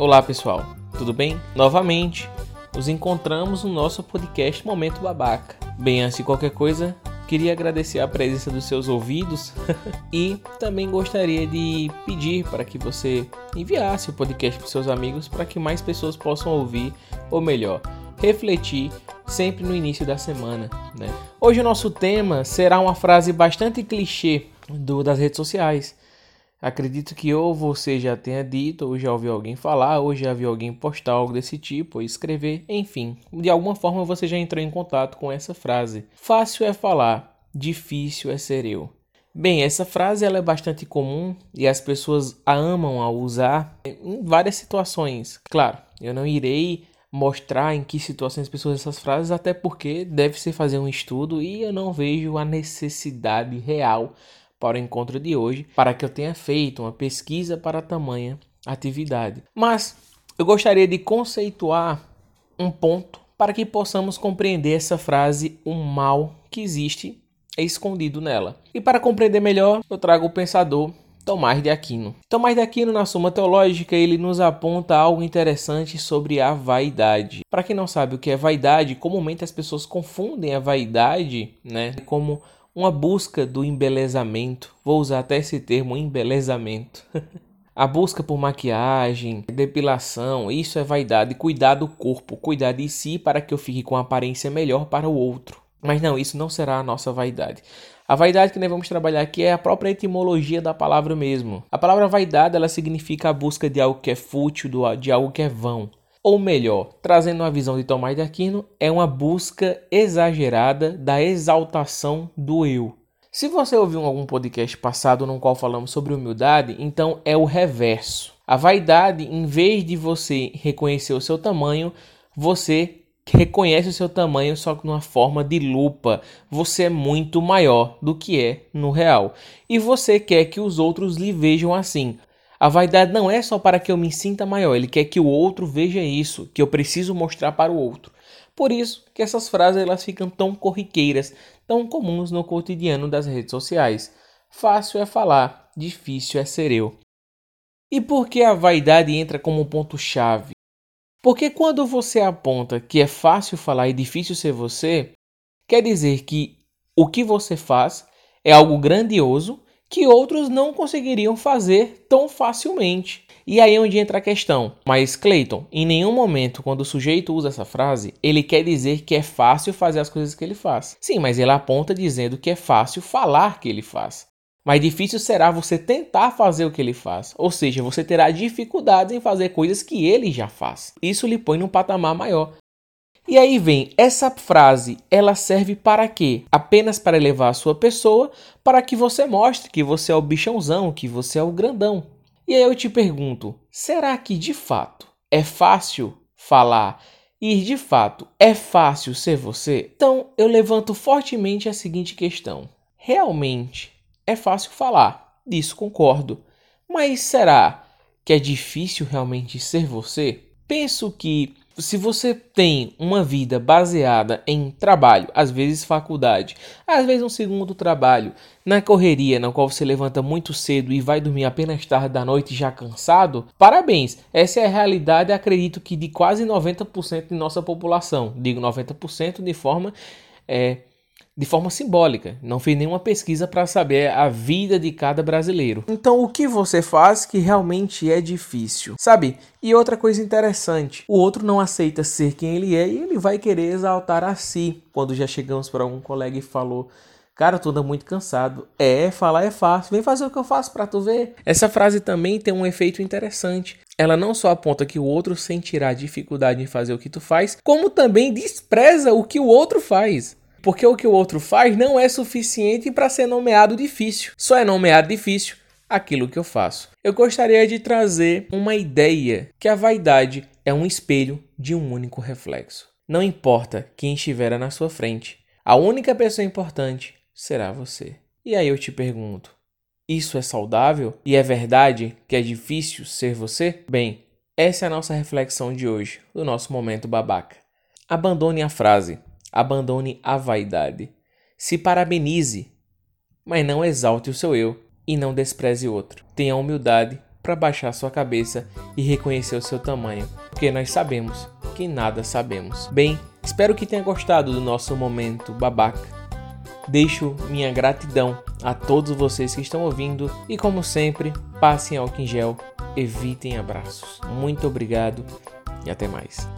Olá pessoal, tudo bem? Novamente, nos encontramos no nosso podcast Momento Babaca. Bem, antes de qualquer coisa, queria agradecer a presença dos seus ouvidos e também gostaria de pedir para que você enviasse o podcast para seus amigos para que mais pessoas possam ouvir, ou melhor, refletir sempre no início da semana. Né? Hoje o nosso tema será uma frase bastante clichê do, das redes sociais. Acredito que ou você já tenha dito, ou já ouviu alguém falar, ou já viu alguém postar algo desse tipo, ou escrever, enfim. De alguma forma você já entrou em contato com essa frase. Fácil é falar, difícil é ser eu. Bem, essa frase ela é bastante comum e as pessoas a amam a usar em várias situações. Claro, eu não irei mostrar em que situações as pessoas usam essas frases, até porque deve se fazer um estudo e eu não vejo a necessidade real para o encontro de hoje, para que eu tenha feito uma pesquisa para tamanha atividade. Mas eu gostaria de conceituar um ponto para que possamos compreender essa frase, o mal que existe escondido nela. E para compreender melhor, eu trago o pensador Tomás de Aquino. Tomás de Aquino, na Suma Teológica, ele nos aponta algo interessante sobre a vaidade. Para quem não sabe o que é vaidade, comumente as pessoas confundem a vaidade, né, como uma busca do embelezamento. Vou usar até esse termo, embelezamento. A busca por maquiagem, depilação, isso é vaidade, cuidar do corpo, cuidar de si para que eu fique com aparência melhor para o outro. Mas não, isso não será a nossa vaidade. A vaidade que nós vamos trabalhar aqui é a própria etimologia da palavra mesmo. A palavra vaidade ela significa a busca de algo que é fútil, de algo que é vão. Ou melhor, trazendo uma visão de Tomás de Aquino, é uma busca exagerada da exaltação do eu. Se você ouviu algum podcast passado no qual falamos sobre humildade, então é o reverso. A vaidade, em vez de você reconhecer o seu tamanho, você reconhece o seu tamanho só que numa forma de lupa. Você é muito maior do que é no real. E você quer que os outros lhe vejam assim. A vaidade não é só para que eu me sinta maior, ele quer que o outro veja isso, que eu preciso mostrar para o outro. Por isso que essas frases elas ficam tão corriqueiras, tão comuns no cotidiano das redes sociais. Fácil é falar, difícil é ser eu. E por que a vaidade entra como ponto chave? Porque quando você aponta que é fácil falar e difícil ser você, quer dizer que o que você faz é algo grandioso que outros não conseguiriam fazer tão facilmente. E aí é onde entra a questão. Mas Clayton, em nenhum momento quando o sujeito usa essa frase, ele quer dizer que é fácil fazer as coisas que ele faz. Sim, mas ele aponta dizendo que é fácil falar que ele faz. Mais difícil será você tentar fazer o que ele faz, ou seja, você terá dificuldades em fazer coisas que ele já faz. Isso lhe põe num patamar maior. E aí vem essa frase, ela serve para quê? Apenas para elevar a sua pessoa, para que você mostre que você é o bichãozão, que você é o grandão. E aí eu te pergunto, será que de fato é fácil falar e de fato é fácil ser você? Então eu levanto fortemente a seguinte questão: realmente é fácil falar, disso concordo. Mas será que é difícil realmente ser você? Penso que se você tem uma vida baseada em trabalho, às vezes faculdade, às vezes um segundo trabalho, na correria na qual você levanta muito cedo e vai dormir apenas tarde da noite já cansado, parabéns. Essa é a realidade, acredito que de quase 90% de nossa população. Digo 90% de forma é, de forma simbólica. Não fiz nenhuma pesquisa para saber a vida de cada brasileiro. Então, o que você faz que realmente é difícil, sabe? E outra coisa interessante, o outro não aceita ser quem ele é e ele vai querer exaltar a si. Quando já chegamos para algum colega e falou Cara, tu anda muito cansado. É, falar é fácil. Vem fazer o que eu faço para tu ver. Essa frase também tem um efeito interessante. Ela não só aponta que o outro sentirá dificuldade em fazer o que tu faz, como também despreza o que o outro faz. Porque o que o outro faz não é suficiente para ser nomeado difícil. Só é nomeado difícil aquilo que eu faço. Eu gostaria de trazer uma ideia que a vaidade é um espelho de um único reflexo. Não importa quem estiver na sua frente, a única pessoa importante será você. E aí eu te pergunto: isso é saudável? E é verdade que é difícil ser você? Bem, essa é a nossa reflexão de hoje, do nosso momento babaca. Abandone a frase Abandone a vaidade. Se parabenize, mas não exalte o seu eu e não despreze outro. Tenha humildade para baixar sua cabeça e reconhecer o seu tamanho, porque nós sabemos que nada sabemos. Bem, espero que tenha gostado do nosso momento babaca. Deixo minha gratidão a todos vocês que estão ouvindo e, como sempre, passem álcool em gel, evitem abraços. Muito obrigado e até mais.